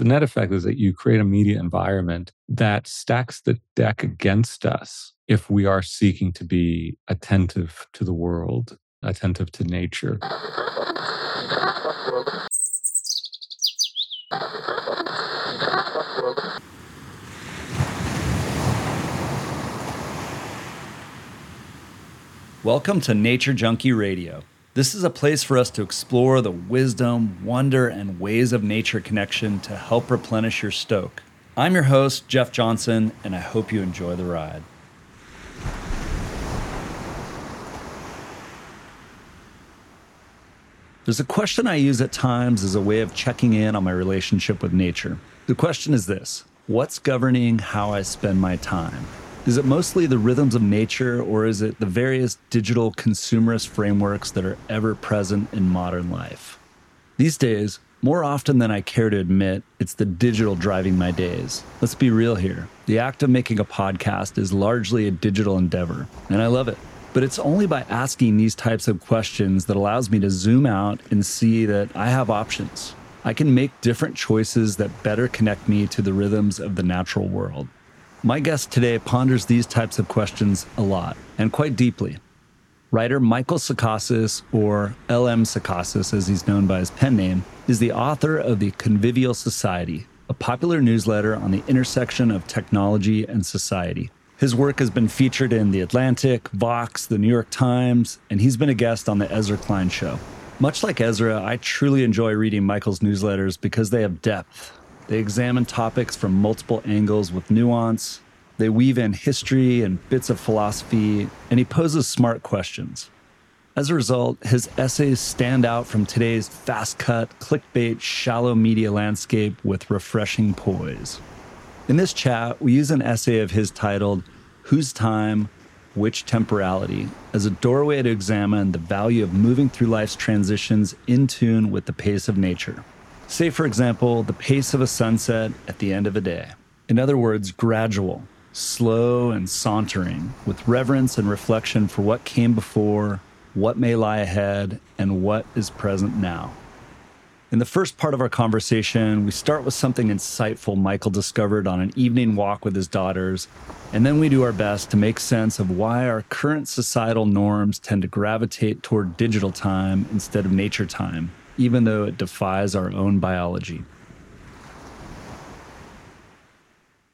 The net effect is that you create a media environment that stacks the deck against us if we are seeking to be attentive to the world, attentive to nature. Welcome to Nature Junkie Radio. This is a place for us to explore the wisdom, wonder, and ways of nature connection to help replenish your stoke. I'm your host, Jeff Johnson, and I hope you enjoy the ride. There's a question I use at times as a way of checking in on my relationship with nature. The question is this What's governing how I spend my time? Is it mostly the rhythms of nature, or is it the various digital consumerist frameworks that are ever present in modern life? These days, more often than I care to admit, it's the digital driving my days. Let's be real here. The act of making a podcast is largely a digital endeavor, and I love it. But it's only by asking these types of questions that allows me to zoom out and see that I have options. I can make different choices that better connect me to the rhythms of the natural world. My guest today ponders these types of questions a lot and quite deeply. Writer Michael Sacasas, or LM Sacasas as he's known by his pen name, is the author of The Convivial Society, a popular newsletter on the intersection of technology and society. His work has been featured in The Atlantic, Vox, The New York Times, and he's been a guest on The Ezra Klein Show. Much like Ezra, I truly enjoy reading Michael's newsletters because they have depth, they examine topics from multiple angles with nuance. They weave in history and bits of philosophy, and he poses smart questions. As a result, his essays stand out from today's fast cut, clickbait, shallow media landscape with refreshing poise. In this chat, we use an essay of his titled, Whose Time, Which Temporality, as a doorway to examine the value of moving through life's transitions in tune with the pace of nature. Say, for example, the pace of a sunset at the end of a day. In other words, gradual, slow, and sauntering, with reverence and reflection for what came before, what may lie ahead, and what is present now. In the first part of our conversation, we start with something insightful Michael discovered on an evening walk with his daughters, and then we do our best to make sense of why our current societal norms tend to gravitate toward digital time instead of nature time even though it defies our own biology.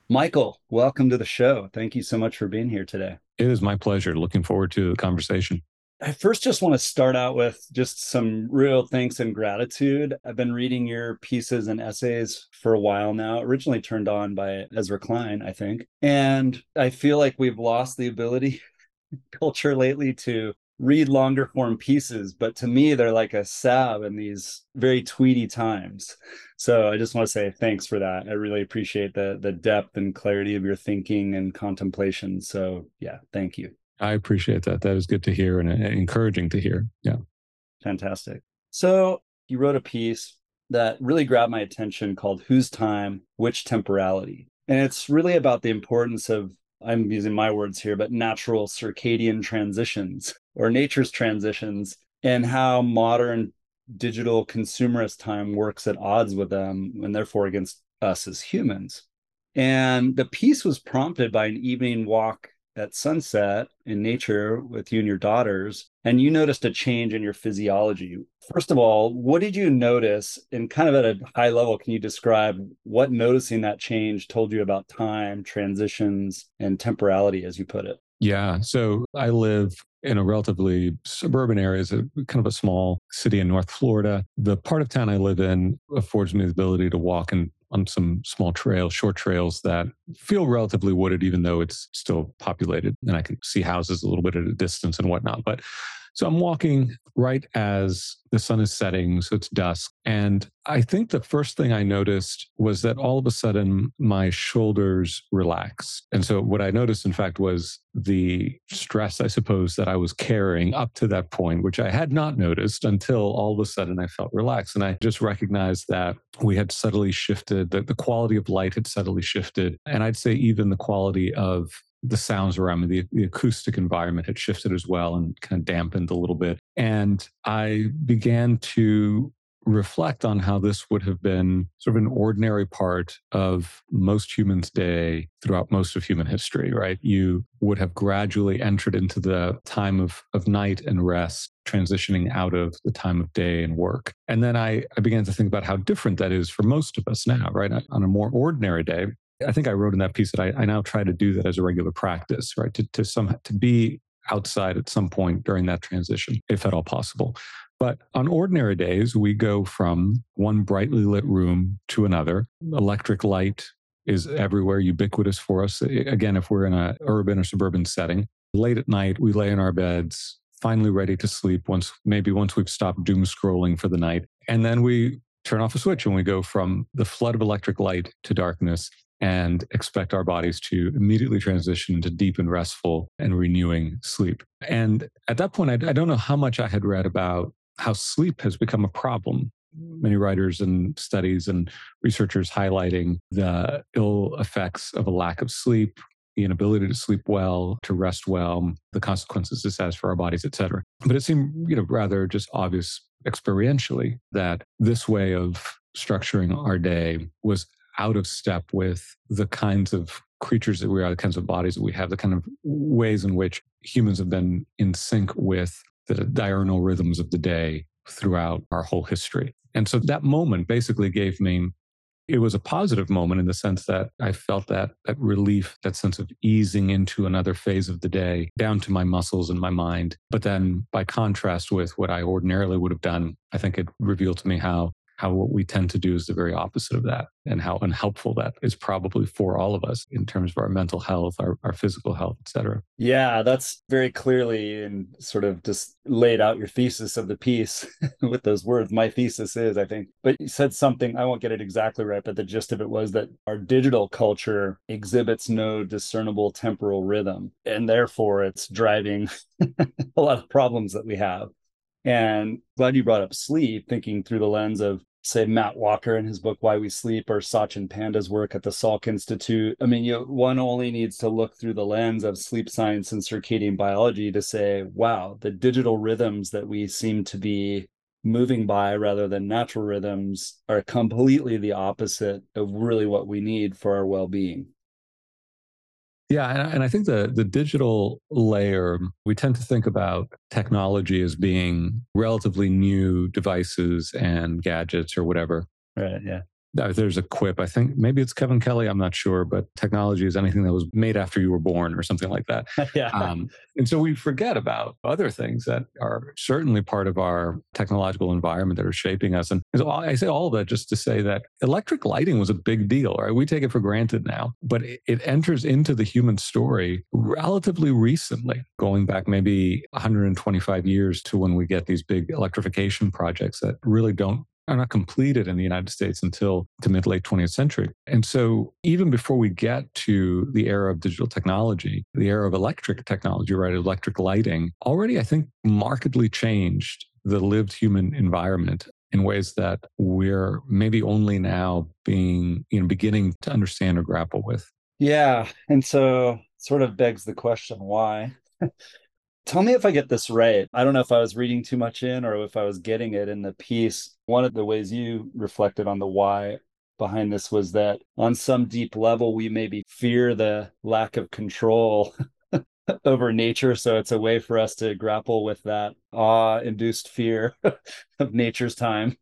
Michael, welcome to the show. Thank you so much for being here today. It is my pleasure. Looking forward to the conversation. I first just want to start out with just some real thanks and gratitude. I've been reading your pieces and essays for a while now, originally turned on by Ezra Klein, I think. And I feel like we've lost the ability culture lately to read longer form pieces, but to me, they're like a salve in these very tweety times. So I just want to say thanks for that. I really appreciate the the depth and clarity of your thinking and contemplation. So yeah, thank you. I appreciate that. That is good to hear and encouraging to hear. Yeah. Fantastic. So you wrote a piece that really grabbed my attention called Whose Time, Which Temporality? And it's really about the importance of I'm using my words here, but natural circadian transitions or nature's transitions and how modern digital consumerist time works at odds with them and therefore against us as humans. And the piece was prompted by an evening walk at sunset in nature with you and your daughters, and you noticed a change in your physiology. First of all, what did you notice? And kind of at a high level, can you describe what noticing that change told you about time, transitions, and temporality, as you put it? Yeah. So I live in a relatively suburban area, is a kind of a small city in North Florida. The part of town I live in affords me the ability to walk in on some small trails, short trails that feel relatively wooded, even though it's still populated. And I can see houses a little bit at a distance and whatnot. But so I'm walking right as the sun is setting, so it's dusk. And I think the first thing I noticed was that all of a sudden my shoulders relaxed. And so what I noticed, in fact, was the stress, I suppose, that I was carrying up to that point, which I had not noticed until all of a sudden I felt relaxed. And I just recognized that we had subtly shifted, that the quality of light had subtly shifted. And I'd say even the quality of the sounds around me, the, the acoustic environment had shifted as well and kind of dampened a little bit. And I began to reflect on how this would have been sort of an ordinary part of most humans' day throughout most of human history, right? You would have gradually entered into the time of, of night and rest, transitioning out of the time of day and work. And then I, I began to think about how different that is for most of us now, right? On a more ordinary day, I think I wrote in that piece that I, I now try to do that as a regular practice, right? To, to some to be outside at some point during that transition, if at all possible. But on ordinary days, we go from one brightly lit room to another. Electric light is everywhere, ubiquitous for us. Again, if we're in an urban or suburban setting, late at night, we lay in our beds, finally ready to sleep once, maybe once we've stopped doom scrolling for the night. And then we turn off a switch and we go from the flood of electric light to darkness and expect our bodies to immediately transition into deep and restful and renewing sleep. And at that point, I, I don't know how much I had read about how sleep has become a problem. Many writers and studies and researchers highlighting the ill effects of a lack of sleep, the inability to sleep well, to rest well, the consequences this has for our bodies, et cetera. But it seemed, you know, rather just obvious experientially that this way of structuring our day was out of step with the kinds of creatures that we are, the kinds of bodies that we have, the kind of ways in which humans have been in sync with the diurnal rhythms of the day throughout our whole history. And so that moment basically gave me it was a positive moment in the sense that I felt that that relief, that sense of easing into another phase of the day, down to my muscles and my mind. But then by contrast with what I ordinarily would have done, I think it revealed to me how how what we tend to do is the very opposite of that and how unhelpful that is probably for all of us in terms of our mental health our, our physical health et cetera. Yeah that's very clearly and sort of just laid out your thesis of the piece with those words my thesis is i think. But you said something i won't get it exactly right but the gist of it was that our digital culture exhibits no discernible temporal rhythm and therefore it's driving a lot of problems that we have and glad you brought up sleep, thinking through the lens of, say, Matt Walker in his book Why We Sleep or Satchin Panda's work at the Salk Institute. I mean, you one only needs to look through the lens of sleep science and circadian biology to say, wow, the digital rhythms that we seem to be moving by rather than natural rhythms are completely the opposite of really what we need for our well-being. Yeah, and, and I think the the digital layer, we tend to think about technology as being relatively new devices and gadgets or whatever. Right. Yeah there's a quip. I think maybe it's Kevin Kelly. I'm not sure, but technology is anything that was made after you were born or something like that. yeah. Um, and so we forget about other things that are certainly part of our technological environment that are shaping us. And so I say all of that just to say that electric lighting was a big deal, right? We take it for granted now, but it, it enters into the human story relatively recently, going back maybe 125 years to when we get these big electrification projects that really don't are not completed in the United States until the mid late 20th century. And so, even before we get to the era of digital technology, the era of electric technology, right, electric lighting, already I think markedly changed the lived human environment in ways that we're maybe only now being, you know, beginning to understand or grapple with. Yeah. And so, sort of begs the question why? Tell me if I get this right. I don't know if I was reading too much in or if I was getting it in the piece. One of the ways you reflected on the why behind this was that on some deep level, we maybe fear the lack of control over nature. So it's a way for us to grapple with that awe induced fear of nature's time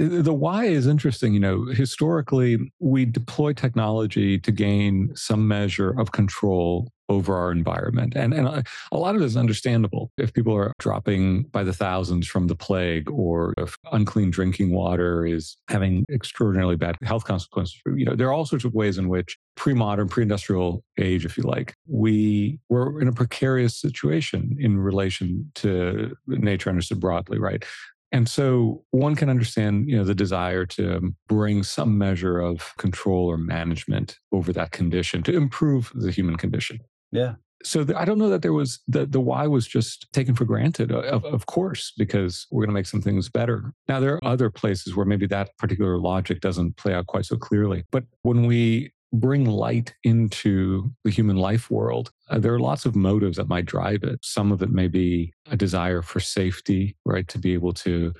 the why is interesting. You know, historically, we deploy technology to gain some measure of control over our environment. And, and uh, a lot of it is understandable. If people are dropping by the thousands from the plague, or if unclean drinking water is having extraordinarily bad health consequences, you know, there are all sorts of ways in which pre-modern, pre-industrial age, if you like, we were in a precarious situation in relation to nature understood broadly, right? And so one can understand, you know, the desire to bring some measure of control or management over that condition to improve the human condition. Yeah. So the, I don't know that there was the the why was just taken for granted. Uh, of, of course, because we're going to make some things better. Now there are other places where maybe that particular logic doesn't play out quite so clearly. But when we bring light into the human life world, uh, there are lots of motives that might drive it. Some of it may be a desire for safety, right? To be able to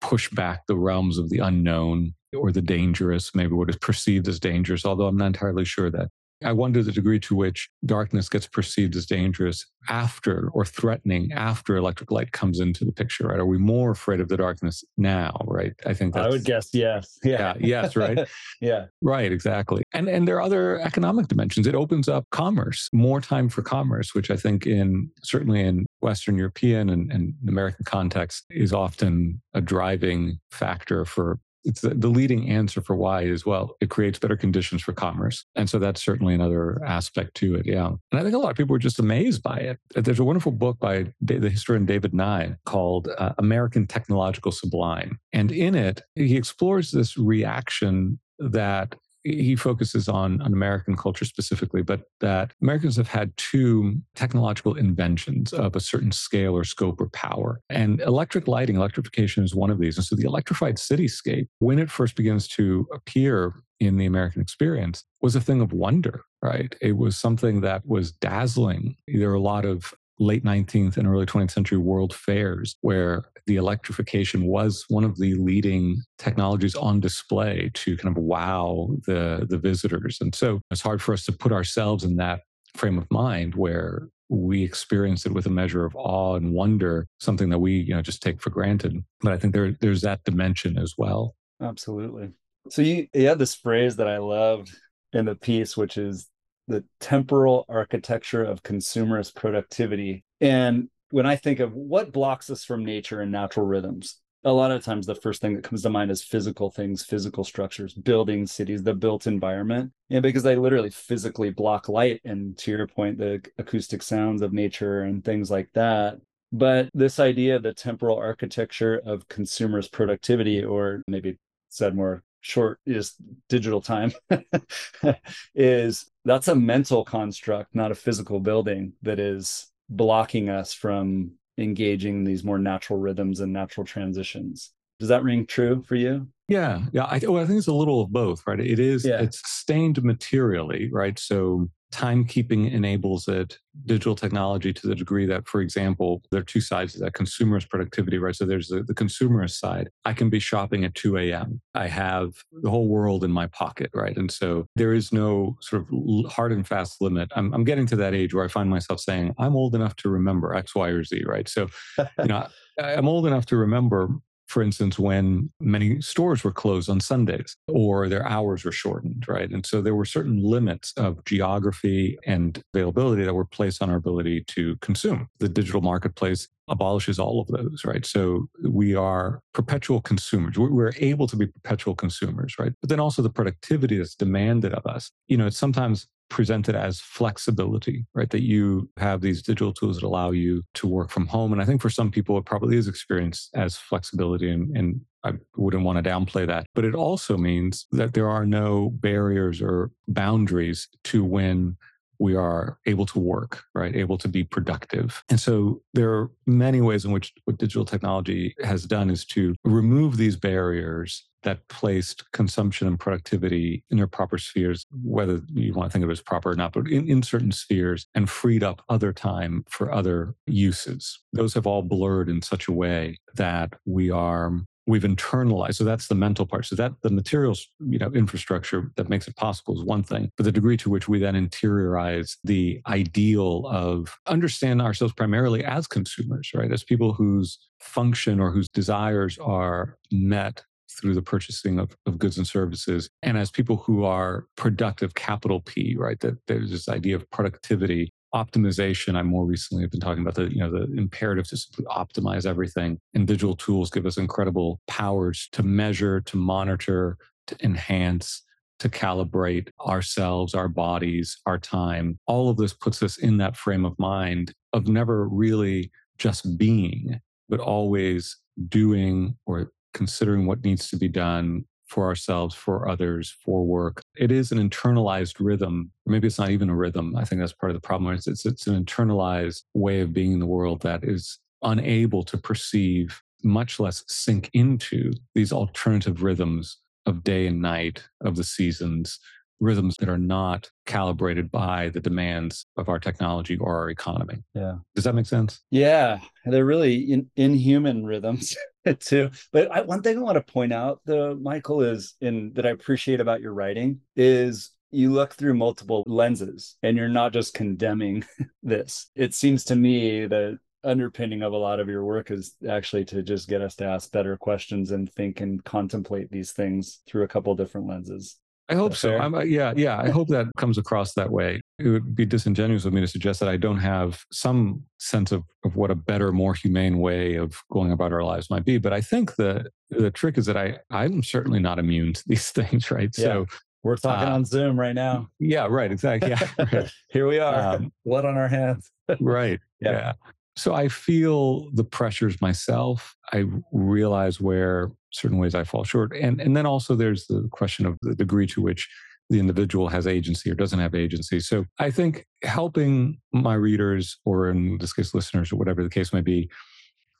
push back the realms of the unknown or the dangerous, maybe what is perceived as dangerous, although I'm not entirely sure that I wonder the degree to which darkness gets perceived as dangerous after or threatening after electric light comes into the picture, right? Are we more afraid of the darkness now, right? I think that's I would guess yes. Yeah. yeah yes, right? yeah. Right, exactly. And and there are other economic dimensions. It opens up commerce, more time for commerce, which I think in certainly in Western European and, and American context is often a driving factor for it's the, the leading answer for why as well. It creates better conditions for commerce. And so that's certainly another aspect to it. Yeah. And I think a lot of people were just amazed by it. There's a wonderful book by the historian David Nye called uh, American Technological Sublime. And in it, he explores this reaction that he focuses on, on American culture specifically, but that Americans have had two technological inventions of a certain scale or scope or power. And electric lighting, electrification is one of these. And so the electrified cityscape, when it first begins to appear in the American experience, was a thing of wonder, right? It was something that was dazzling. There are a lot of late 19th and early 20th century world fairs where the electrification was one of the leading technologies on display to kind of wow the the visitors. And so it's hard for us to put ourselves in that frame of mind where we experience it with a measure of awe and wonder something that we you know just take for granted. But i think there there's that dimension as well. Absolutely. So you, you had this phrase that i loved in the piece which is the temporal architecture of consumerist productivity. And when I think of what blocks us from nature and natural rhythms, a lot of times the first thing that comes to mind is physical things, physical structures, buildings, cities, the built environment. And because they literally physically block light and to your point, the acoustic sounds of nature and things like that. But this idea of the temporal architecture of consumers' productivity, or maybe said more short is digital time is that's a mental construct not a physical building that is blocking us from engaging these more natural rhythms and natural transitions. Does that ring true for you? Yeah yeah i, well, I think it's a little of both right? It is yeah. it's stained materially right? So timekeeping enables it digital technology to the degree that for example there are two sides to that consumerist productivity right? So there's the, the consumerist side. I can be shopping at 2 a.m i have the whole world in my pocket right? And so there is no sort of hard and fast limit. I'm, I'm getting to that age where i find myself saying i'm old enough to remember x y or z right? So you know I'm old enough to remember for instance, when many stores were closed on Sundays or their hours were shortened, right? And so there were certain limits of geography and availability that were placed on our ability to consume. The digital marketplace abolishes all of those, right? So we are perpetual consumers. We're able to be perpetual consumers, right? But then also the productivity that's demanded of us. You know, it's sometimes presented as flexibility, right? That you have these digital tools that allow you to work from home. And I think for some people, it probably is experienced as flexibility. And, and I wouldn't want to downplay that. But it also means that there are no barriers or boundaries to when we are able to work, right? Able to be productive. And so there are many ways in which what digital technology has done is to remove these barriers that placed consumption and productivity in their proper spheres, whether you want to think of it as proper or not, but in, in certain spheres and freed up other time for other uses. Those have all blurred in such a way that we are we've internalized so that's the mental part so that the materials you know infrastructure that makes it possible is one thing but the degree to which we then interiorize the ideal of understand ourselves primarily as consumers right as people whose function or whose desires are met through the purchasing of, of goods and services. And as people who are productive, capital P, right? That there's this idea of productivity optimization i more recently have been talking about the you know the imperative to simply optimize everything and digital tools give us incredible powers to measure to monitor to enhance to calibrate ourselves our bodies our time all of this puts us in that frame of mind of never really just being but always doing or considering what needs to be done for ourselves, for others, for work. It is an internalized rhythm. Maybe it's not even a rhythm. I think that's part of the problem. It's, it's, it's an internalized way of being in the world that is unable to perceive, much less sink into these alternative rhythms of day and night, of the seasons, rhythms that are not calibrated by the demands of our technology or our economy. Yeah. Does that make sense? Yeah. They're really in, inhuman rhythms too. But I, one thing I want to point out though, Michael, is in that I appreciate about your writing is you look through multiple lenses and you're not just condemning this. It seems to me that underpinning of a lot of your work is actually to just get us to ask better questions and think and contemplate these things through a couple different lenses. I hope so. I'm, uh, yeah, yeah. I hope that comes across that way. It would be disingenuous of me to suggest that I don't have some sense of, of what a better, more humane way of going about our lives might be. But I think the the trick is that I I'm certainly not immune to these things, right? Yeah. So we're talking uh, on Zoom right now. Yeah, right. Exactly. Yeah. Here we are. Um, Blood on our hands. right. Yeah. yeah. So I feel the pressures myself. I realize where certain ways I fall short. And, and then also there's the question of the degree to which the individual has agency or doesn't have agency. So I think helping my readers, or in this case, listeners, or whatever the case may be,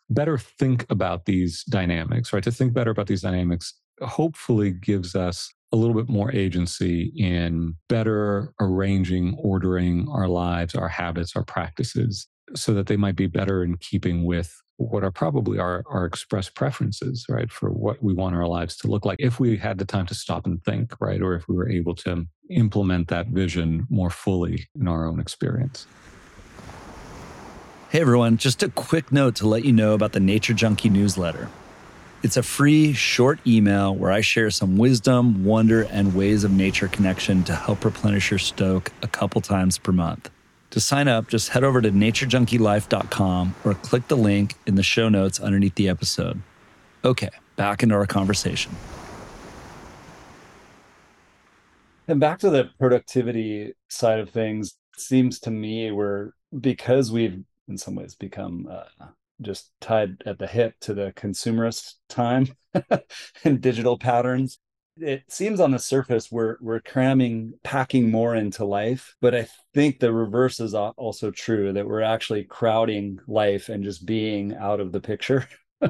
better think about these dynamics, right? To think better about these dynamics hopefully gives us a little bit more agency in better arranging, ordering our lives, our habits, our practices, so that they might be better in keeping with what are probably our, our express preferences, right, for what we want our lives to look like if we had the time to stop and think, right, or if we were able to implement that vision more fully in our own experience. Hey everyone, just a quick note to let you know about the Nature Junkie newsletter. It's a free, short email where I share some wisdom, wonder, and ways of nature connection to help replenish your stoke a couple times per month. To sign up, just head over to naturejunkielife.com or click the link in the show notes underneath the episode. Okay, back into our conversation. And back to the productivity side of things, seems to me we're because we've in some ways become uh, just tied at the hip to the consumerist time and digital patterns it seems on the surface we're we're cramming packing more into life but i think the reverse is also true that we're actually crowding life and just being out of the picture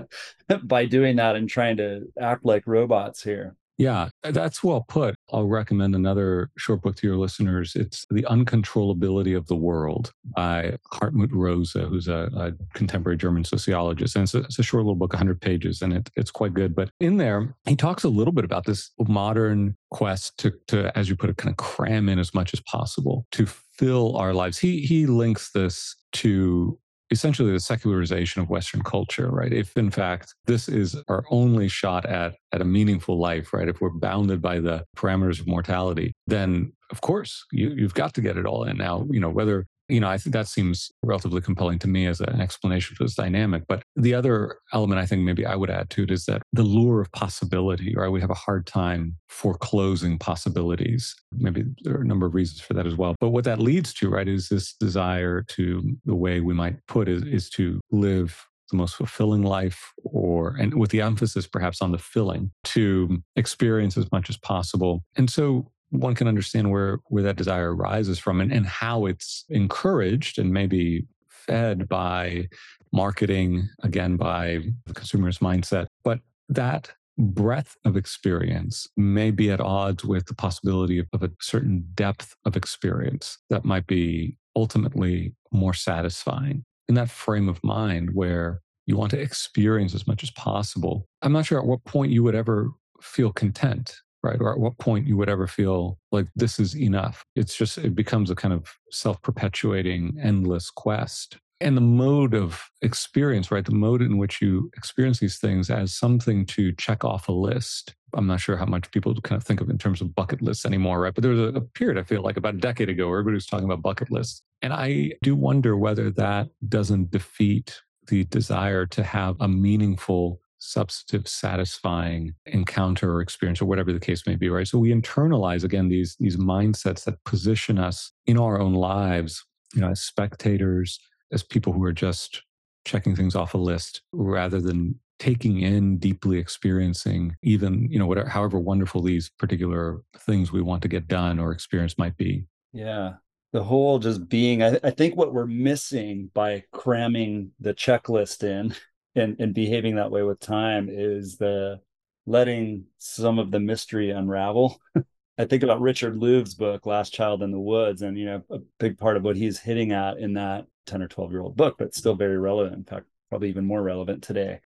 by doing that and trying to act like robots here yeah, that's well put. I'll recommend another short book to your listeners. It's The Uncontrollability of the World by Hartmut Rosa, who's a, a contemporary German sociologist. And it's a, it's a, short little book, 100 pages, and it, it's quite good. But in there, he talks a little bit about this modern quest to, to, as you put it, kind of cram in as much as possible to fill our lives. He, he links this to essentially the secularization of Western culture, right? If in fact this is our only shot at at a meaningful life, right? If we're bounded by the parameters of mortality, then of course you, you've got to get it all in. Now, you know, whether you know, I think that seems relatively compelling to me as an explanation for this dynamic. But the other element I think maybe I would add to it is that the lure of possibility, right? We have a hard time foreclosing possibilities. Maybe there are a number of reasons for that as well. But what that leads to, right, is this desire to, the way we might put it, is to live the most fulfilling life or and with the emphasis perhaps on the filling to experience as much as possible and so one can understand where where that desire arises from and, and how it's encouraged and maybe fed by marketing again by the consumer's mindset. But that breadth of experience may be at odds with the possibility of, of a certain depth of experience that might be ultimately more satisfying. In that frame of mind where you want to experience as much as possible i'm not sure at what point you would ever feel content right? Or at what point you would ever feel like this is enough. It's just, it becomes a kind of self perpetuating, endless quest. And the mode of experience, right? The mode in which you experience these things as something to check off a list. I'm not sure how much people kind of think of in terms of bucket lists anymore, right? But there was a, period, I feel like about a decade ago, where everybody was talking about bucket lists. And I do wonder whether that doesn't defeat the desire to have a meaningful substantive satisfying encounter or experience or whatever the case may be right? So we internalize again these these mindsets that position us in our own lives you know as spectators as people who are just checking things off a list rather than taking in deeply experiencing even you know whatever however wonderful these particular things we want to get done or experience might be. Yeah. The whole just being I, I think what we're missing by cramming the checklist in and, and behaving that way with time is the letting some of the mystery unravel I think about Richard Louv's book, Last Child in the Woods, and you know, a big part of what he's hitting at in that 10 or 12 year old book, but still very relevant. In fact, probably even more relevant today,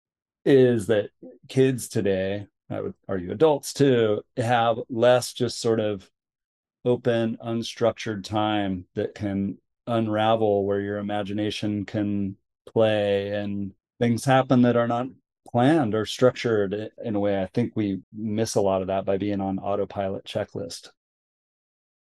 is that kids today, I would argue adults too, have less just sort of open, unstructured time that can unravel where your imagination can play and things happen that are not planned or structured in a way. I think we miss a lot of that by being on autopilot checklist.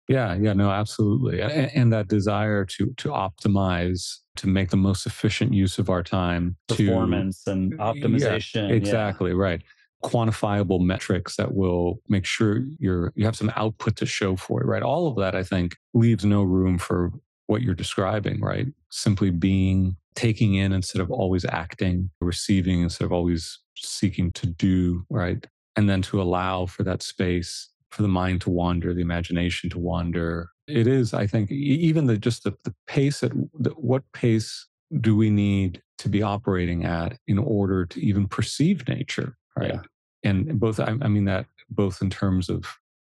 Yeah, yeah, no, absolutely. And, and, that desire to to optimize, to make the most efficient use of our time, performance to, and optimization. Yeah, exactly yeah. right. Quantifiable metrics that will make sure you're you have some output to show for it, right? All of that, I think, leaves no room for what you're describing, right? Simply being taking in instead of always acting, receiving instead of always seeking to do, right? And then to allow for that space for the mind to wander, the imagination to wander. It is, I think, even the just the, the pace at the, what pace do we need to be operating at in order to even perceive nature, right? Yeah. And both, I, I mean that both in terms of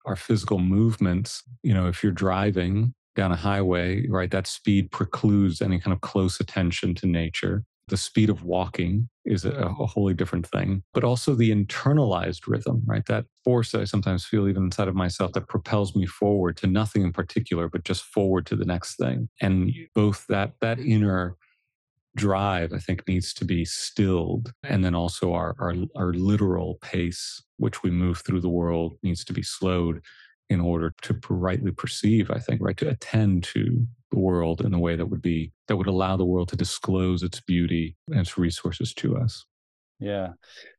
our physical movements. You know, if you're driving, down a highway, right, that speed precludes any kind of close attention to nature. The speed of walking is a, a, wholly different thing, but also the internalized rhythm, right? That force that I sometimes feel even inside of myself that propels me forward to nothing in particular, but just forward to the next thing. And both that that inner drive, I think, needs to be stilled. And then also our, our, our literal pace, which we move through the world, needs to be slowed in order to rightly perceive, I think, right, to attend to the world in a way that would be, that would allow the world to disclose its beauty and its resources to us. Yeah.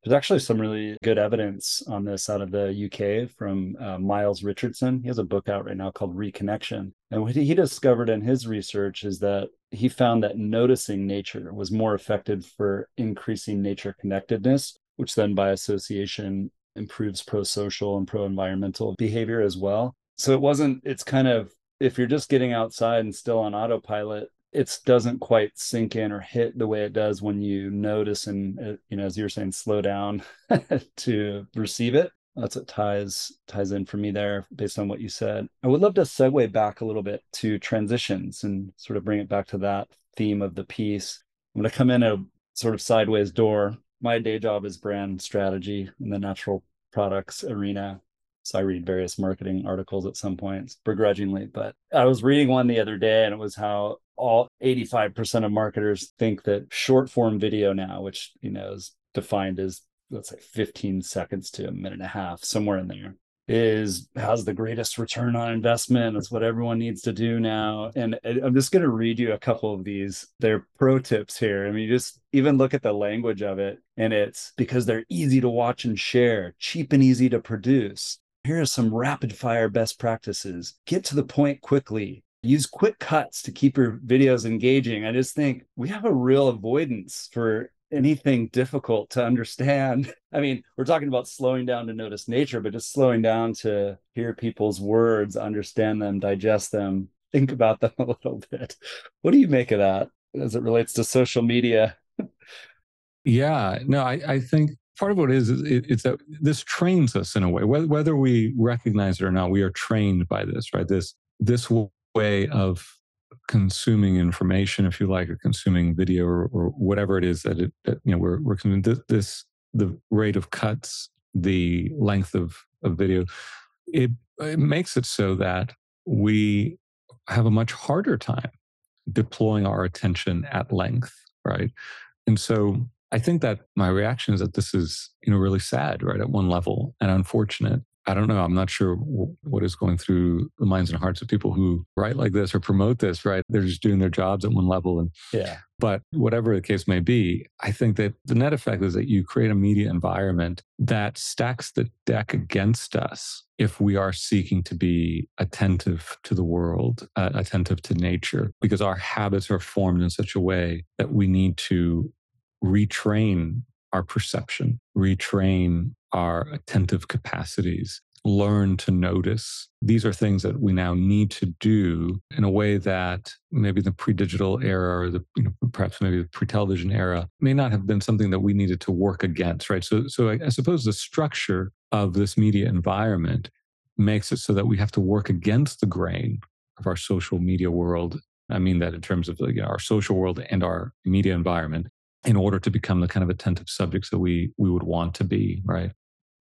There's actually some really good evidence on this out of the UK from uh, Miles Richardson. He has a book out right now called Reconnection. And what he discovered in his research is that he found that noticing nature was more effective for increasing nature connectedness, which then by association improves pro social and pro environmental behavior as well. So it wasn't, it's kind of, if you're just getting outside and still on autopilot, it doesn't quite sink in or hit the way it does when you notice and, uh, you know, as you're saying, slow down to receive it. That's what ties ties in for me there based on what you said. I would love to segue back a little bit to transitions and sort of bring it back to that theme of the piece. I'm going to come in a sort of sideways door my day job is brand strategy in the natural products arena. So I read various marketing articles at some points, begrudgingly. But I was reading one the other day and it was how all 85% of marketers think that short form video now, which you know is defined as let's say 15 seconds to a minute and a half, somewhere in there, is has the greatest return on investment. That's what everyone needs to do now. And I'm just going to read you a couple of these. They're pro tips here. I mean, just even look at the language of it, and it's because they're easy to watch and share, cheap and easy to produce. Here are some rapid fire best practices. Get to the point quickly. Use quick cuts to keep your videos engaging. I just think we have a real avoidance for anything difficult to understand. I mean, we're talking about slowing down to notice nature, but just slowing down to hear people's words, understand them, digest them, think about them a little bit. What do you make of that as it relates to social media? yeah, no, I, I think part of what it is, it, it's that this trains us in a way, whether, whether we recognize it or not, we are trained by this, right? This, this way of consuming information, if you like, or consuming video or, or whatever it is that it that, you know we're we're consuming this, this the rate of cuts, the length of of video, it it makes it so that we have a much harder time deploying our attention at length, right? And so I think that my reaction is that this is, you know, really sad, right, at one level and unfortunate. I don't know. I'm not sure what is going through the minds and hearts of people who write like this or promote this, right? They're just doing their jobs at one level. And yeah. But whatever the case may be, I think that the net effect is that you create a media environment that stacks the deck against us if we are seeking to be attentive to the world, uh, attentive to nature, because our habits are formed in such a way that we need to retrain our perception, retrain our attentive capacities, learn to notice. These are things that we now need to do in a way that maybe the pre-digital era or the you know perhaps maybe the pre-television era may not have been something that we needed to work against, right? So so I, I suppose the structure of this media environment makes it so that we have to work against the grain of our social media world. I mean that in terms of you know, our social world and our media environment in order to become the kind of attentive subjects that we we would want to be, right?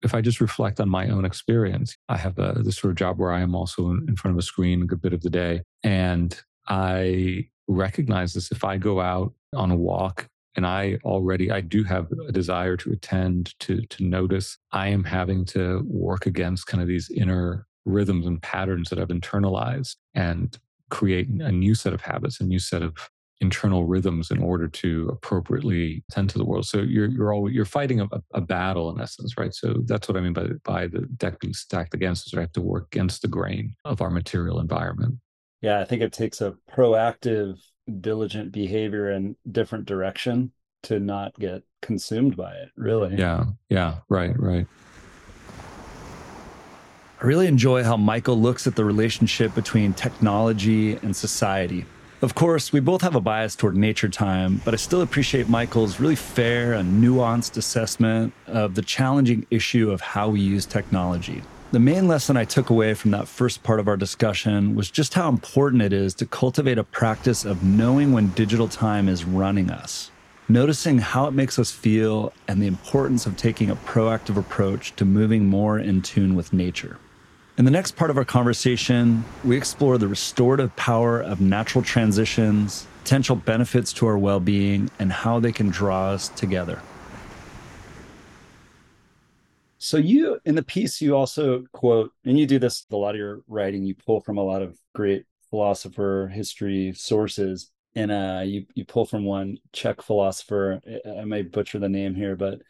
If I just reflect on my own experience, I have a, this sort of job where I am also in, in front of a screen a good bit of the day. And I recognize this if I go out on a walk and I already I do have a desire to attend to to notice I am having to work against kind of these inner rhythms and patterns that I've internalized and create a new set of habits, a new set of internal rhythms in order to appropriately tend to the world. So you're you're always you're fighting a, a, battle in essence, right? So that's what I mean by by the deck being stacked against us. We have to work against the grain of our material environment. Yeah, I think it takes a proactive, diligent behavior in different direction to not get consumed by it. Really. Yeah. Yeah. Right. Right. I really enjoy how Michael looks at the relationship between technology and society. Of course, we both have a bias toward nature time, but I still appreciate Michael's really fair and nuanced assessment of the challenging issue of how we use technology. The main lesson I took away from that first part of our discussion was just how important it is to cultivate a practice of knowing when digital time is running us, noticing how it makes us feel, and the importance of taking a proactive approach to moving more in tune with nature. In the next part of our conversation, we explore the restorative power of natural transitions, potential benefits to our well being, and how they can draw us together. So, you in the piece, you also quote, and you do this a lot of your writing, you pull from a lot of great philosopher history sources. And uh, you, you pull from one Czech philosopher, I may butcher the name here, but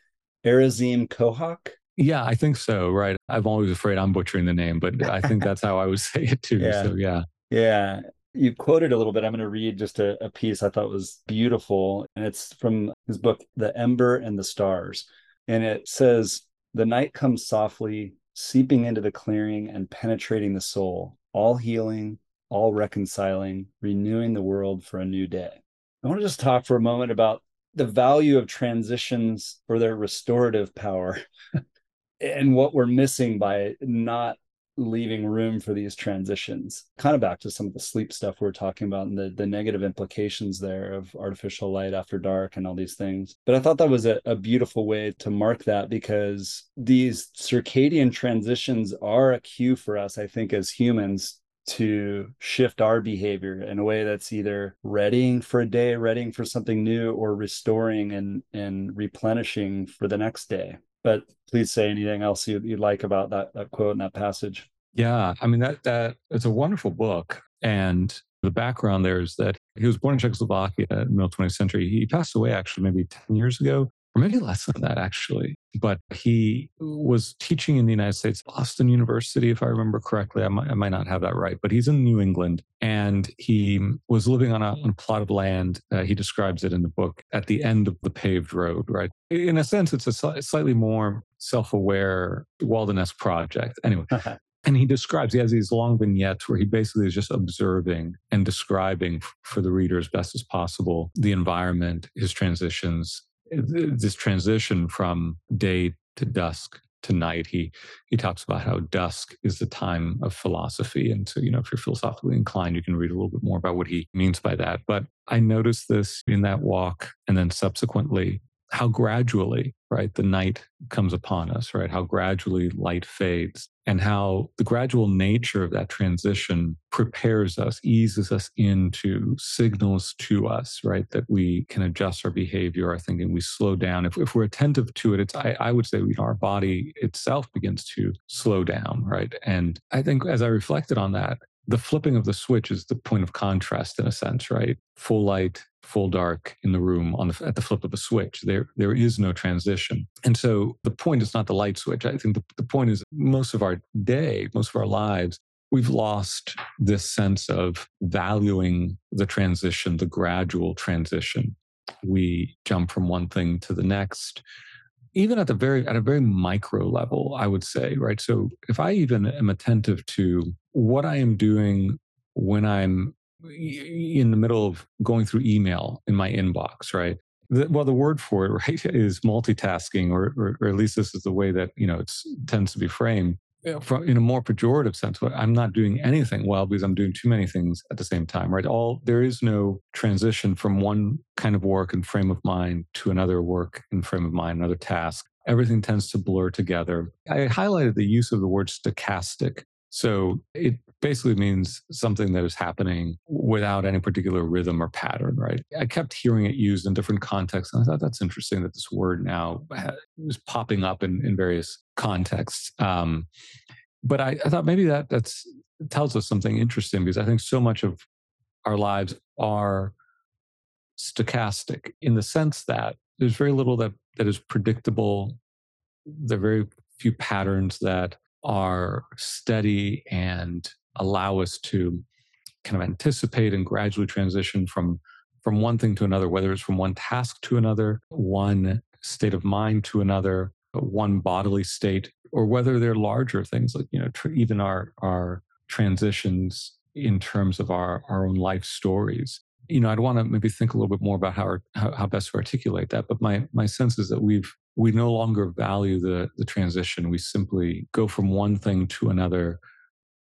Erazim Kohak yeah, I think so. Right. I'm always afraid I'm butchering the name, but I think that's how I would say it too. Yeah. So, yeah. Yeah. You quoted a little bit. I'm going to read just a, a piece I thought was beautiful. And it's from his book, The Ember and the Stars. And it says, The night comes softly, seeping into the clearing and penetrating the soul, all healing, all reconciling, renewing the world for a new day. I want to just talk for a moment about the value of transitions for their restorative power. and what we're missing by not leaving room for these transitions kind of back to some of the sleep stuff we are talking about and the, the negative implications there of artificial light after dark and all these things but i thought that was a, a beautiful way to mark that because these circadian transitions are a cue for us i think as humans to shift our behavior in a way that's either readying for a day, readying for something new, or restoring and and replenishing for the next day. But please say anything else you'd, you'd like about that, that quote and that passage. Yeah, I mean that that it's a wonderful book, and the background there is that he was born in Czechoslovakia in the middle 20th century. He passed away actually maybe 10 years ago or maybe less than that actually. But he was teaching in the United States, Boston University, if I remember correctly. I might, I might not have that right, but he's in New England and he was living on a, on a plot of land. Uh, he describes it in the book at the end of the paved road, right? In a sense, it's a sl- slightly more self aware Walden esque project. Anyway. and he describes he has these long vignettes where he basically is just observing and describing for the reader as best as possible the environment his transitions this transition from day to dusk to night he he talks about how dusk is the time of philosophy and so you know if you're philosophically inclined you can read a little bit more about what he means by that but i noticed this in that walk and then subsequently how gradually, right, the night comes upon us, right? How gradually light fades and how the gradual nature of that transition prepares us, eases us into signals to us, right, that we can adjust our behavior, our thinking, we slow down. If, if we're attentive to it, it's, I, I would say, you know, our body itself begins to slow down, right? And I think as I reflected on that, the flipping of the switch is the point of contrast in a sense, right? Full light, full dark in the room on the, at the flip of a switch. There, there is no transition. And so the point is not the light switch. I think the, the point is most of our day, most of our lives, we've lost this sense of valuing the transition, the gradual transition. We jump from one thing to the next even at the very at a very micro level i would say right so if i even am attentive to what i am doing when i'm in the middle of going through email in my inbox right well the word for it right is multitasking or, or, or at least this is the way that you know it tends to be framed eh, from in a more pejorative sense, I'm not doing anything well because I'm doing too many things at the same time, right? All there is no transition from one kind of work and frame of mind to another work and frame of mind, another task. Everything tends to blur together. I highlighted the use of the word stochastic. So it basically means something that is happening without any particular rhythm or pattern, right? I kept hearing it used in different contexts. And I thought that's interesting that this word now is popping up in, in various contexts. Um, but I, I, thought maybe that that's tells us something interesting because I think so much of our lives are stochastic in the sense that there's very little that, that is predictable. There are very few patterns that are steady and allow us to kind of anticipate and gradually transition from from one thing to another whether it's from one task to another one state of mind to another one bodily state or whether they're larger things like you know tr- even our our transitions in terms of our our own life stories. You know i'd want to maybe think a little bit more about how, how, how best to articulate that but my my sense is that we've we no longer value the the transition we simply go from one thing to another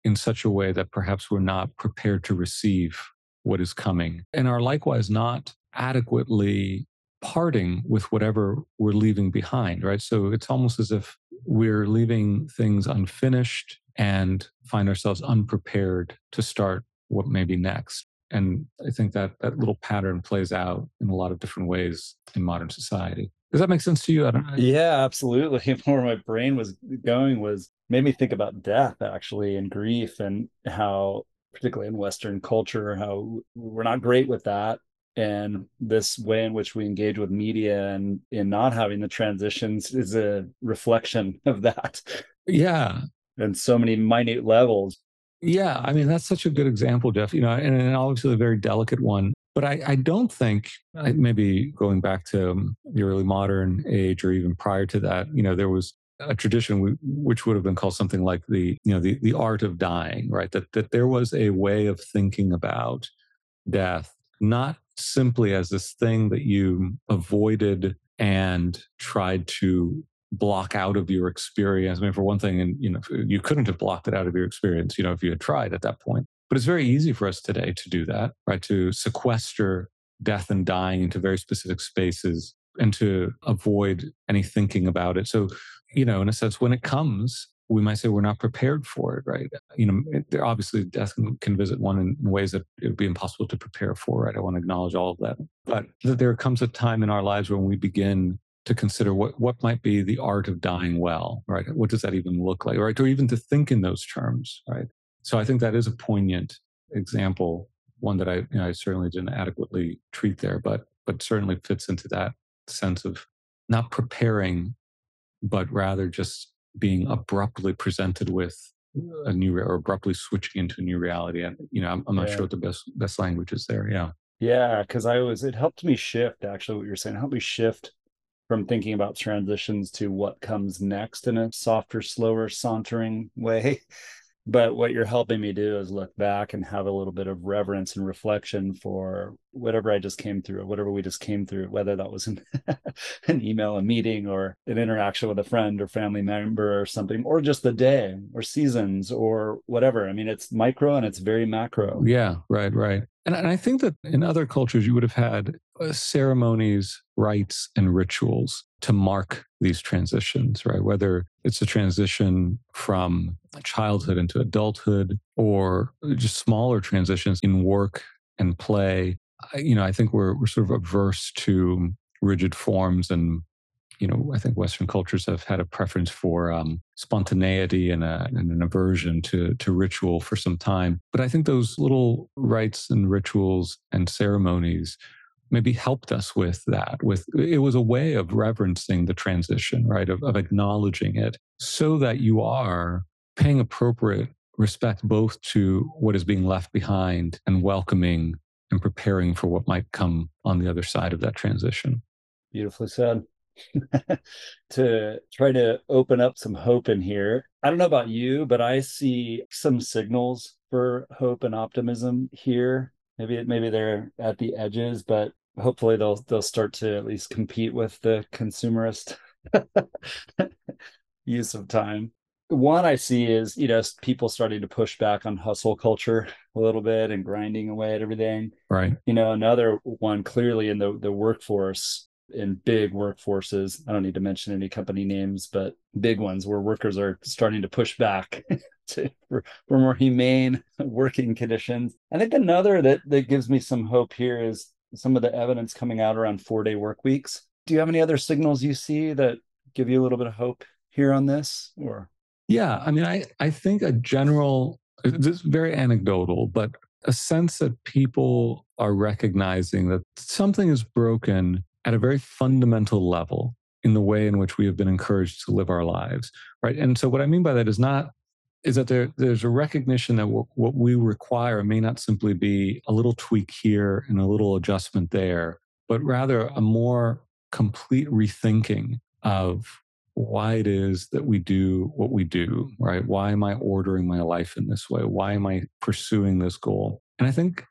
in such a way that perhaps we're not prepared to receive what is coming and are likewise not adequately parting with whatever we're leaving behind, right? So it's almost as if we're leaving things unfinished and find ourselves unprepared to start what may be next. And I think that that little pattern plays out in a lot of different ways in modern society. Does that make sense to you? I don't know. Yeah, absolutely. Where my brain was going was made me think about death actually and grief and how particularly in western culture how we're not great with that and this way in which we engage with media and in not having the transitions is a reflection of that yeah and so many minute levels yeah i mean that's such a good example jeff you know and, and obviously a very delicate one but I, I don't think maybe going back to um, the early modern age or even prior to that, you know, there was a tradition which would have been called something like the you know the the art of dying, right? That that there was a way of thinking about death, not simply as this thing that you avoided and tried to block out of your experience. I mean, for one thing, and you know, you couldn't have blocked it out of your experience, you know, if you had tried at that point. But it's very easy for us today to do that, right? To sequester death and dying into very specific spaces and to avoid any thinking about it. So, you know, in a sense, when it comes, we might say we're not prepared for it, right? You know, it, obviously death can, can, visit one in, in, ways that it would be impossible to prepare for, right? I want to acknowledge all of that. But that there comes a time in our lives when we begin to consider what, what might be the art of dying well, right? What does that even look like, right? Or even to think in those terms, right? So I think that is a poignant example, one that I, you know, I certainly didn't adequately treat there, but but certainly fits into that sense of not preparing, but rather just being abruptly presented with a new or abruptly switching into a new reality. And you know, I'm, I'm not yeah. sure what the best best language is there. Yeah. Yeah, because I was it helped me shift actually what you're saying, helped me shift from thinking about transitions to what comes next in a softer, slower, sauntering way but what you're helping me do is look back and have a little bit of reverence and reflection for whatever I just came through, whatever we just came through, whether that was an, an email, a meeting, or an interaction with a friend or family member or something, or just the day or seasons or whatever. I mean, it's micro and it's very macro. Yeah, right, right. And, and I think that in other cultures, you would have had uh, ceremonies, rites, and rituals to mark these transitions, right? Whether it's a transition from childhood into adulthood or just smaller transitions in work and play. You know, I think we're, we're sort of averse to rigid forms and you know, I think Western cultures have had a preference for um, spontaneity and, a, and, an aversion to, to ritual for some time. But I think those little rites and rituals and ceremonies maybe helped us with that with it was a way of reverencing the transition right of, of acknowledging it so that you are paying appropriate respect both to what is being left behind and welcoming and preparing for what might come on the other side of that transition beautifully said to try to open up some hope in here. I don't know about you, but I see some signals for hope and optimism here maybe maybe they're at the edges, but hopefully they'll they'll start to at least compete with the consumerist use of time. one I see is, you know, people starting to push back on hustle culture a little bit and grinding away at everything. Right. You know, another one clearly in the the workforce in big workforces. I don't need to mention any company names, but big ones where workers are starting to push back to, for, for more humane working conditions. I think another that that gives me some hope here is some of the evidence coming out around four day work weeks. Do you have any other signals you see that give you a little bit of hope here on this or yeah i mean i i think a general this is very anecdotal but a sense that people are recognizing that something is broken at a very fundamental level in the way in which we have been encouraged to live our lives right and so what i mean by that is not is that there, there's a recognition that what, what we require may not simply be a little tweak here and a little adjustment there but rather a more complete rethinking of why it is that we do what we do, right? Why am I ordering my life in this way? Why am I pursuing this goal? And I think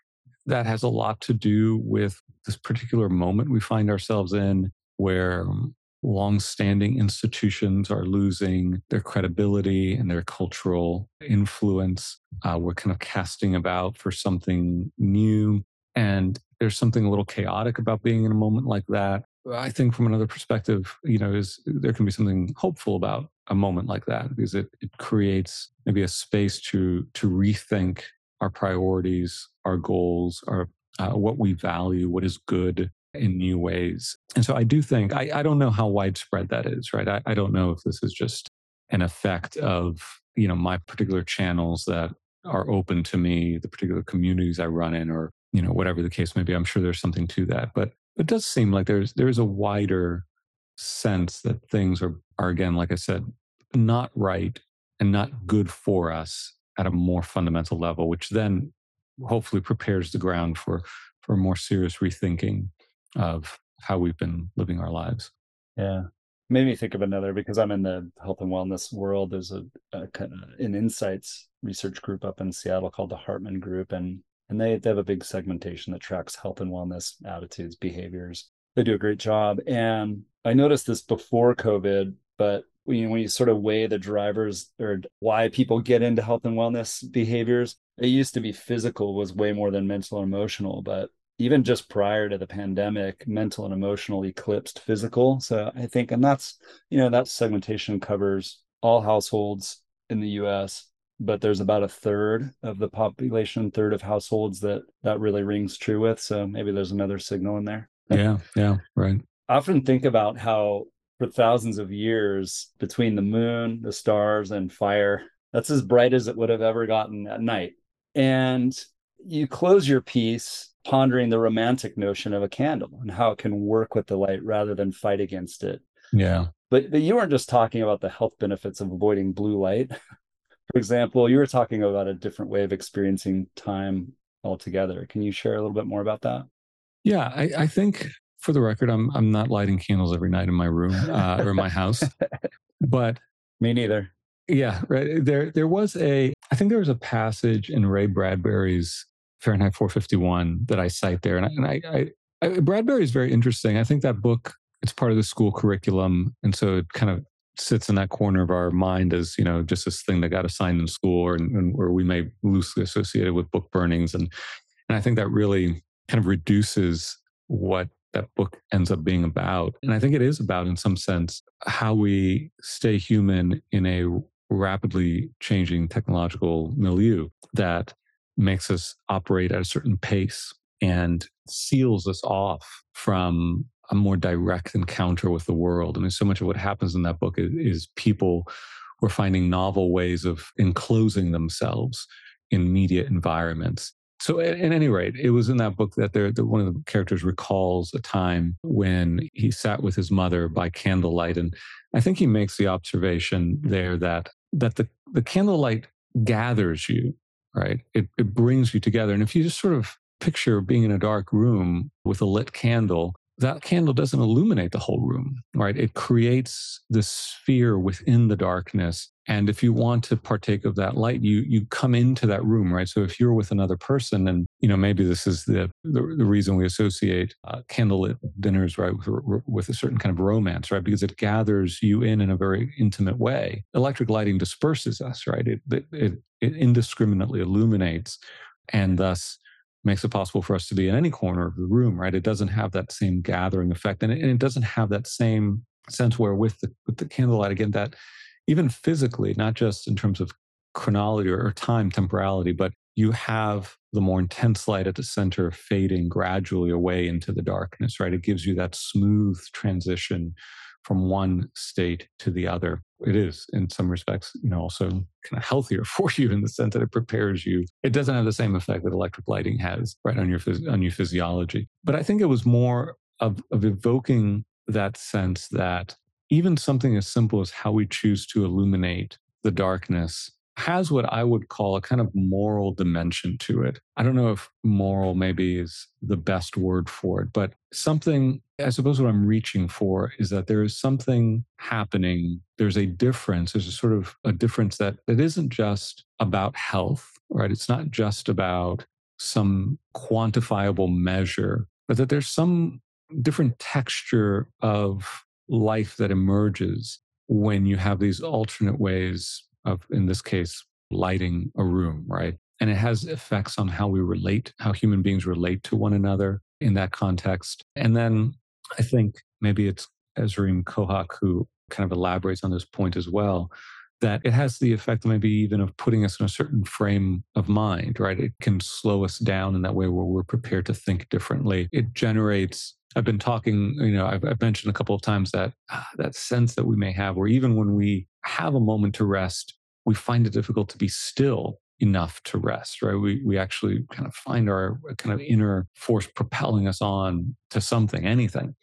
that has a lot to do with this particular moment we find ourselves in where um, long-standing institutions are losing their credibility and their cultural influence. Uh, we're kind of casting about for something new. And there's something a little chaotic about being in a moment like that. I think from another perspective, you know, is there can be something hopeful about a moment like that because it, it creates maybe a space to to rethink our priorities, our goals, our uh, what we value, what is good in new ways. And so I do think I, I don't know how widespread that is, right? I, I don't know if this is just an effect of you know my particular channels that are open to me, the particular communities I run in, or you know whatever the case may be. I'm sure there's something to that, but it does seem like there's there's a wider sense that things are are again, like I said, not right and not good for us at a more fundamental level, which then hopefully prepares the ground for for more serious rethinking of how we've been living our lives. Yeah. Made me think of another because I'm in the health and wellness world. There's a, a an insights research group up in Seattle called the Hartman Group, and and they, they have a big segmentation that tracks health and wellness attitudes behaviors they do a great job and i noticed this before covid but when you, when you sort of weigh the drivers or why people get into health and wellness behaviors it used to be physical was way more than mental and emotional but even just prior to the pandemic mental and emotional eclipsed physical so i think and that's you know that segmentation covers all households in the us but there's about a third of the population, third of households that that really rings true with. So maybe there's another signal in there. Yeah, yeah, right. I often think about how for thousands of years between the moon, the stars, and fire, that's as bright as it would have ever gotten at night. And you close your piece pondering the romantic notion of a candle and how it can work with the light rather than fight against it. Yeah. But, but you weren't just talking about the health benefits of avoiding blue light. For example, you were talking about a different way of experiencing time altogether. Can you share a little bit more about that? Yeah, I, I think for the record, I'm I'm not lighting candles every night in my room uh, or my house, but me neither. Yeah, right. There there was a I think there was a passage in Ray Bradbury's Fahrenheit 451 that I cite there, and I, and I, I, Bradbury is very interesting. I think that book it's part of the school curriculum, and so it kind of sits in that corner of our mind as you know just this thing that got assigned in school or, or we may loosely associate it with book burnings and and i think that really kind of reduces what that book ends up being about and i think it is about in some sense how we stay human in a rapidly changing technological milieu that makes us operate at a certain pace and seals us off from a more direct encounter with the world. I mean, so much of what happens in that book is, is people who are finding novel ways of enclosing themselves in media environments. So, at, at, any rate, it was in that book that there, that one of the characters recalls a time when he sat with his mother by candlelight, and I think he makes the observation there that that the the candlelight gathers you, right? It it brings you together, and if you just sort of picture being in a dark room with a lit candle, that candle doesn't illuminate the whole room, right? It creates this sphere within the darkness And if you want to partake of that light, you you come into that room, right? So if you're with another person, and you know maybe this is the the, the reason we associate uh, candlelit dinners, right, with, with a certain kind of romance, right? Because it gathers you in in a very intimate way. Electric lighting disperses us, right? It it, it, indiscriminately illuminates, and thus makes it possible for us to be in any corner of the room, right? It doesn't have that same gathering effect, and it, and it doesn't have that same sense where with the with the candlelight again that even physically, not just in terms of chronology or time temporality, but you have the more intense light at the center fading gradually away into the darkness, right? It gives you that smooth transition from one state to the other. It is, in some respects, you know, also kind of healthier for you in the sense that it prepares you. It doesn't have the same effect that electric lighting has, right, on your on your physiology. But I think it was more of, of evoking that sense that even something as simple as how we choose to illuminate the darkness has what I would call a kind of moral dimension to it. I don't know if moral maybe is the best word for it, but something, I suppose what I'm reaching for is that there is something happening. There's a difference. There's a sort of a difference that it isn't just about health, right? It's not just about some quantifiable measure, but that there's some different texture of life that emerges when you have these alternate ways of, in this case, lighting a room, right? And it has effects on how we relate, how human beings relate to one another in that context. And then I think maybe it's Erazim Kohak who kind of elaborates on this point as well that it has the effect maybe even of putting us in a certain frame of mind, right? It can slow us down in that way where we're prepared to think differently. It generates I've been talking, you know, I've, I've mentioned a couple of times that uh, that sense that we may have, where even when we have a moment to rest, we find it difficult to be still enough to rest, right? We we actually kind of find our kind of inner force propelling us on to something, anything,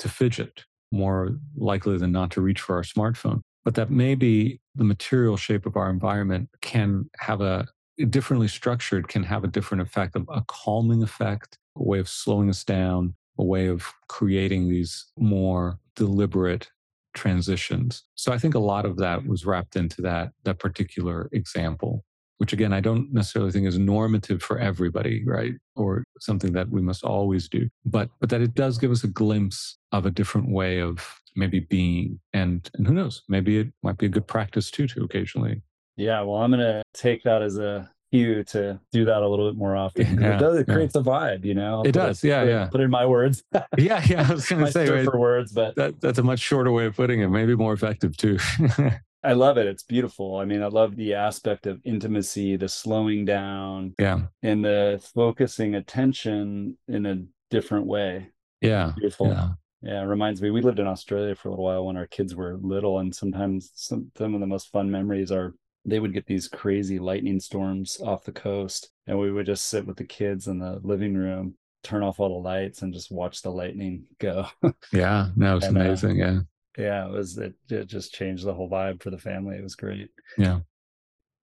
to fidget, more likely than not to reach for our smartphone. But that maybe the material shape of our environment can have a differently structured, can have a different effect, a calming effect, a way of slowing us down, a way of creating these more deliberate transitions. So I think a lot of that mm-hmm. was wrapped into that that particular example, which again I don't necessarily think is normative for everybody, right? Or something that we must always do. But but that it does give us a glimpse of a different way of maybe being and and who knows, maybe it might be a good practice too to occasionally. Yeah, well I'm going to take that as a you to do that a little bit more often. Yeah, it does. It yeah. creates a vibe, you know. it does. It, yeah, put yeah. It, put in my words. yeah, yeah. I was going to say for words, but that, that's a much shorter way of putting it. Maybe more effective too. I love it. It's beautiful. I mean, I love the aspect of intimacy, the slowing down, yeah, and the focusing attention in a different way. Yeah, beautiful. Yeah. Yeah, it reminds me. We lived in Australia for a little while when our kids were little, and sometimes some, some of the most fun memories are they would get these crazy lightning storms off the coast and we would just sit with the kids in the living room turn off all the lights and just watch the lightning go. Yeah no it's and, uh, amazing uh, yeah. yeah it was it, it just changed the whole vibe for the family it was great. Yeah.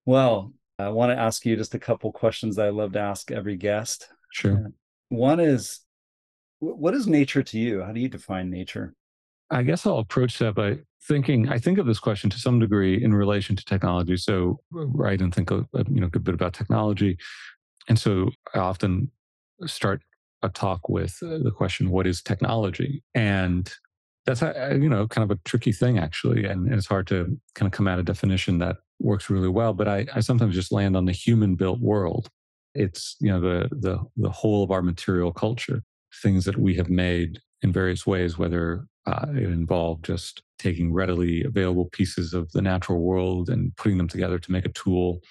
Well i want to ask you just a couple questions that i love to ask every guest. Sure. Uh, one is what is nature to you? How do you define nature? I guess I'll approach that by thinking. I think of this question to some degree in relation to technology. So write and think a, you know a good bit about technology, and so I often start a talk with uh, the question, "What is technology?" And that's uh, uh, you know kind of a tricky thing actually, and it's hard to kind of come at a definition that works really well. But I, I sometimes just land on the human-built world. It's you know the the the whole of our material culture, things that we have made in various ways, whether uh, it involved just taking readily available pieces of the natural world and putting them together to make a tool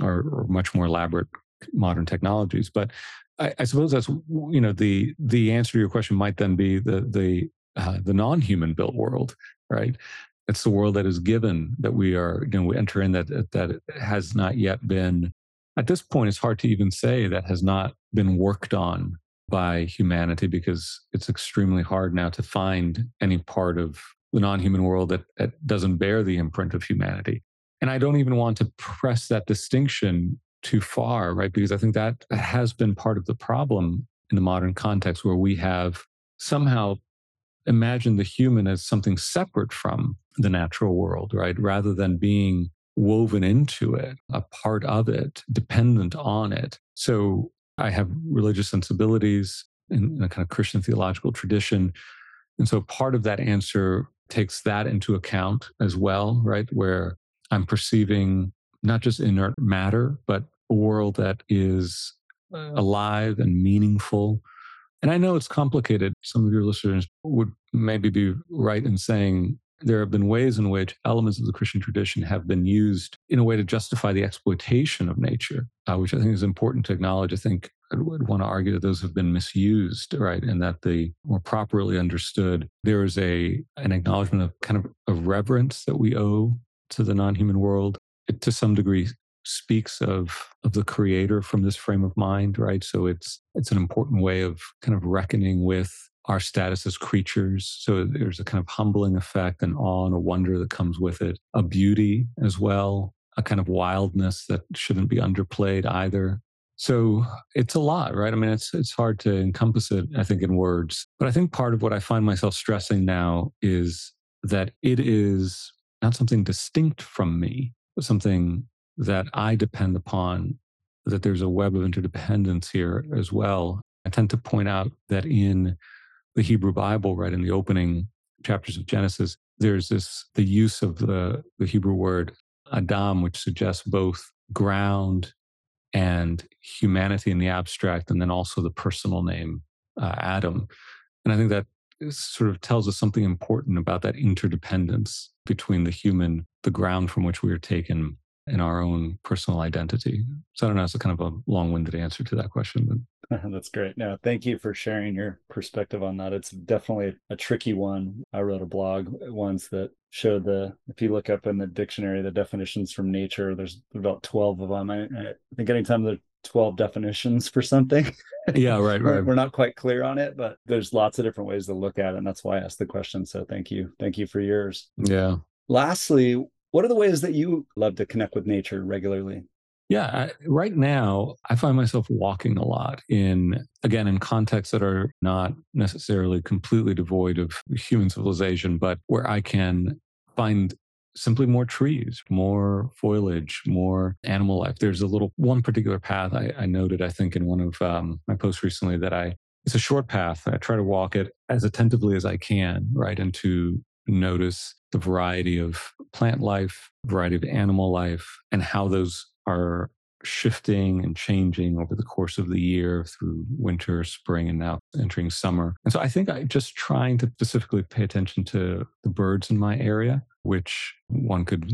or, or much more elaborate modern technologies. But I, I, suppose that's you know the the answer to your question might then be the the uh, the non-human built world, right? It's the world that is given that we are you know we enter in that that has not yet been at this point. It's hard to even say that has not been worked on by humanity because it's extremely hard now to find any part of the non-human world that, that doesn't bear the imprint of humanity. And I don't even want to press that distinction too far, right? Because I think that has been part of the problem in the modern context where we have somehow imagined the human as something separate from the natural world, right? Rather than being woven into it, a part of it, dependent on it. So I have religious sensibilities in, a kind of Christian theological tradition. And so part of that answer takes that into account as well, right? Where I'm perceiving not just inert matter, but a world that is uh, alive and meaningful. And I know it's complicated. Some of your listeners would maybe be right in saying there have been ways in which elements of the Christian tradition have been used in a way to justify the exploitation of nature, uh, which I think is important to acknowledge. I think I would want to argue that those have been misused, right? And that the more properly understood, there is a an acknowledgement of kind of a reverence that we owe to the non-human world. It, to some degree, speaks of of the creator from this frame of mind, right? So it's it's an important way of kind of reckoning with our status as creatures. So there's a kind of humbling effect and awe and a wonder that comes with it, a beauty as well, a kind of wildness that shouldn't be underplayed either. So it's a lot, right? I mean, it's it's hard to encompass it, I think, in words. But I think part of what I find myself stressing now is that it is not something distinct from me, but something that I depend upon, that there's a web of interdependence here as well. I tend to point out that in the Hebrew Bible, right in the opening chapters of Genesis, there's this the use of the, the Hebrew word Adam, which suggests both ground and humanity in the abstract, and then also the personal name uh, Adam. And I think that sort of tells us something important about that interdependence between the human, the ground from which we are taken, in our own personal identity. So I don't know, it's a kind of a long-winded answer to that question, but that's great. No, thank you for sharing your perspective on that. It's definitely a tricky one. I wrote a blog once that showed the if you look up in the dictionary the definitions from nature, there's about 12 of them. I, I think anytime there 12 definitions for something. Yeah, right, right. We're not quite clear on it, but there's lots of different ways to look at it. And that's why I asked the question. So thank you. Thank you for yours. Yeah. Lastly, what are the ways that you love to connect with nature regularly? Yeah, I, right now I find myself walking a lot in, again, in contexts that are not necessarily completely devoid of human civilization, but where I can find simply more trees, more foliage, more animal life. There's a little one particular path I, I noted, I think, in one of um, my posts recently that I it's a short path. I try to walk it as attentively as I can, right, and to notice the variety of plant life, variety of animal life, and how those are shifting and changing over the course of the year through winter, spring, and now entering summer. And so I think I just trying to specifically pay attention to the birds in my area, which one could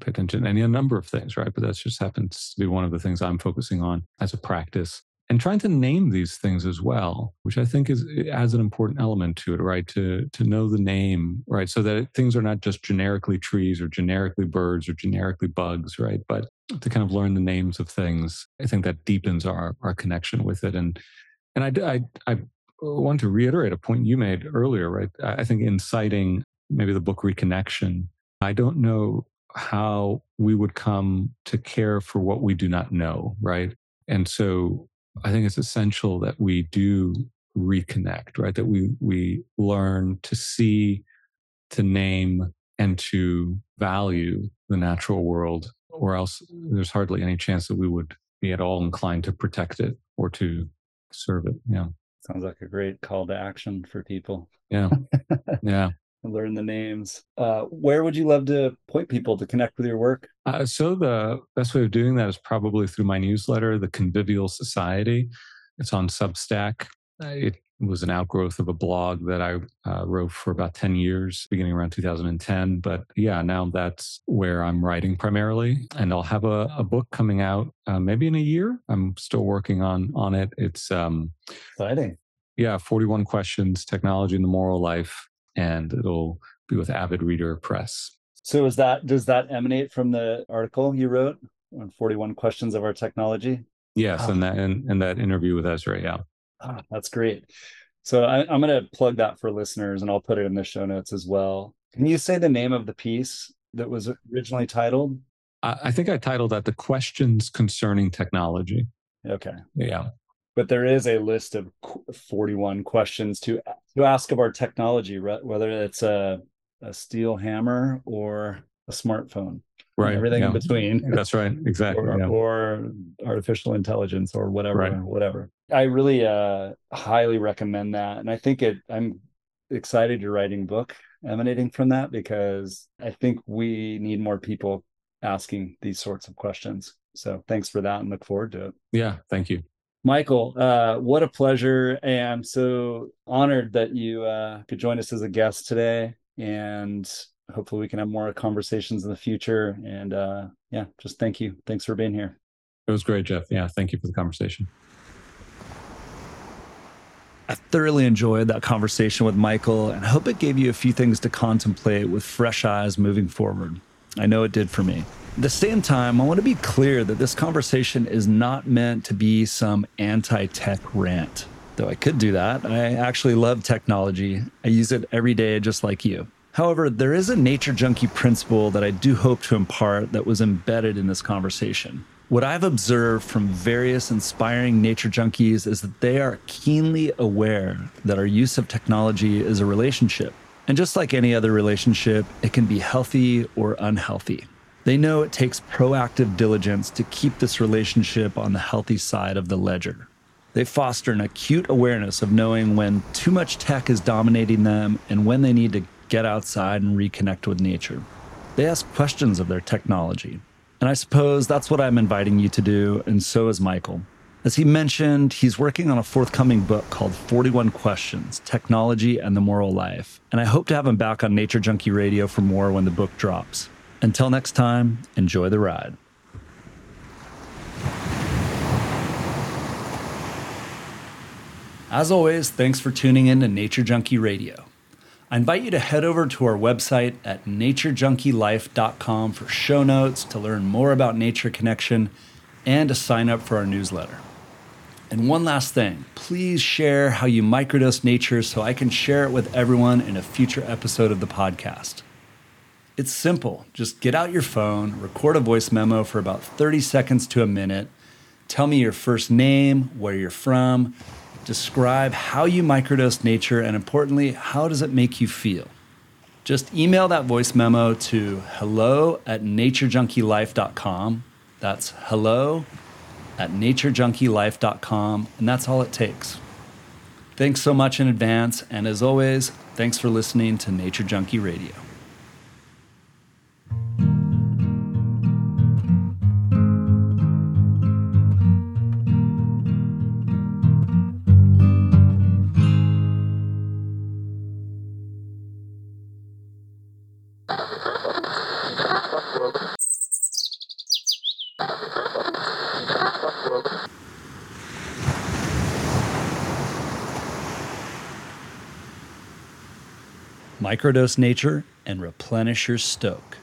pay attention to any number of things, right? But that just happens to be one of the things I'm focusing on as a practice and trying to name these things as well, which I think is adds an important element to it, right? To to know the name, right, so that things are not just generically trees or generically birds or generically bugs, right, but to kind of learn the names of things. I think that deepens our our connection with it, and and I I, I want to reiterate a point you made earlier, right? I think in citing maybe the book Reconnection, I don't know how we would come to care for what we do not know, right? And so I think it's essential that we do reconnect, right? That we we learn to see, to name, and to value the natural world, or else there's hardly any chance that we would be at all inclined to protect it or to serve it. Yeah. Sounds like a great call to action for people. Yeah. Yeah learn the names. Uh, where would you love to point people to connect with your work? Uh, so the best way of doing that is probably through my newsletter, The Convivial Society. It's on Substack. It was an outgrowth of a blog that I uh, wrote for about 10 years, beginning around 2010. But yeah, now that's where I'm writing primarily. And I'll have a, a book coming out uh, maybe in a year. I'm still working on on it. It's um, exciting. Yeah, 41 questions, technology and the moral life and it'll be with Avid Reader Press. So is that does that emanate from the article you wrote on 41 questions of our technology? Yes, oh. and ah. that and, and that interview with Ezra, yeah. Oh, that's great. So I, I'm going to plug that for listeners, and I'll put it in the show notes as well. Can you say the name of the piece that was originally titled? I, I think I titled that "The Questions Concerning Technology." Okay. Yeah but there is a list of 41 questions to to ask of our technology whether it's a, a steel hammer or a smartphone right. everything yeah. in between. That's right. Exactly. Or, yeah. or artificial intelligence or whatever, Right. whatever. I really uh highly recommend that. And I think it I'm excited you're writing book emanating from that because I think we need more people asking these sorts of questions. So thanks for that and look forward to it. yeah. Thank you. Michael, uh, what a pleasure. And I'm so honored that you uh, could join us as a guest today. And hopefully we can have more conversations in the future. And uh, yeah, just thank you. Thanks for being here. It was great, Jeff. Yeah. Thank you for the conversation. I thoroughly enjoyed that conversation with Michael and I hope it gave you a few things to contemplate with fresh eyes moving forward. I know it did for me. At the same time, I want to be clear that this conversation is not meant to be some anti tech rant. Though I could do that. I actually love technology, I use it every day just like you. However, there is a nature junkie principle that I do hope to impart that was embedded in this conversation. What I've observed from various inspiring nature junkies is that they are keenly aware that our use of technology is a relationship. And just like any other relationship, it can be healthy or unhealthy. They know it takes proactive diligence to keep this relationship on the healthy side of the ledger. They foster an acute awareness of knowing when too much tech is dominating them and when they need to get outside and reconnect with nature. They ask questions of their technology. And I suppose that's what I'm inviting you to do, and so is Michael. As he mentioned, he's working on a forthcoming book called 41 Questions Technology and the Moral Life. And I hope to have him back on Nature Junkie Radio for more when the book drops. Until next time, enjoy the ride. As always, thanks for tuning in to Nature Junkie Radio. I invite you to head over to our website at naturejunkielife.com for show notes, to learn more about Nature Connection, and to sign up for our newsletter. And one last thing please share how you microdose nature so I can share it with everyone in a future episode of the podcast. It's simple. Just get out your phone, record a voice memo for about 30 seconds to a minute. Tell me your first name, where you're from, describe how you microdose nature, and importantly, how does it make you feel? Just email that voice memo to hello at naturejunkielife.com. That's hello at naturejunkielife.com, and that's all it takes. Thanks so much in advance, and as always, thanks for listening to Nature Junkie Radio. Microdose nature and replenish your stoke.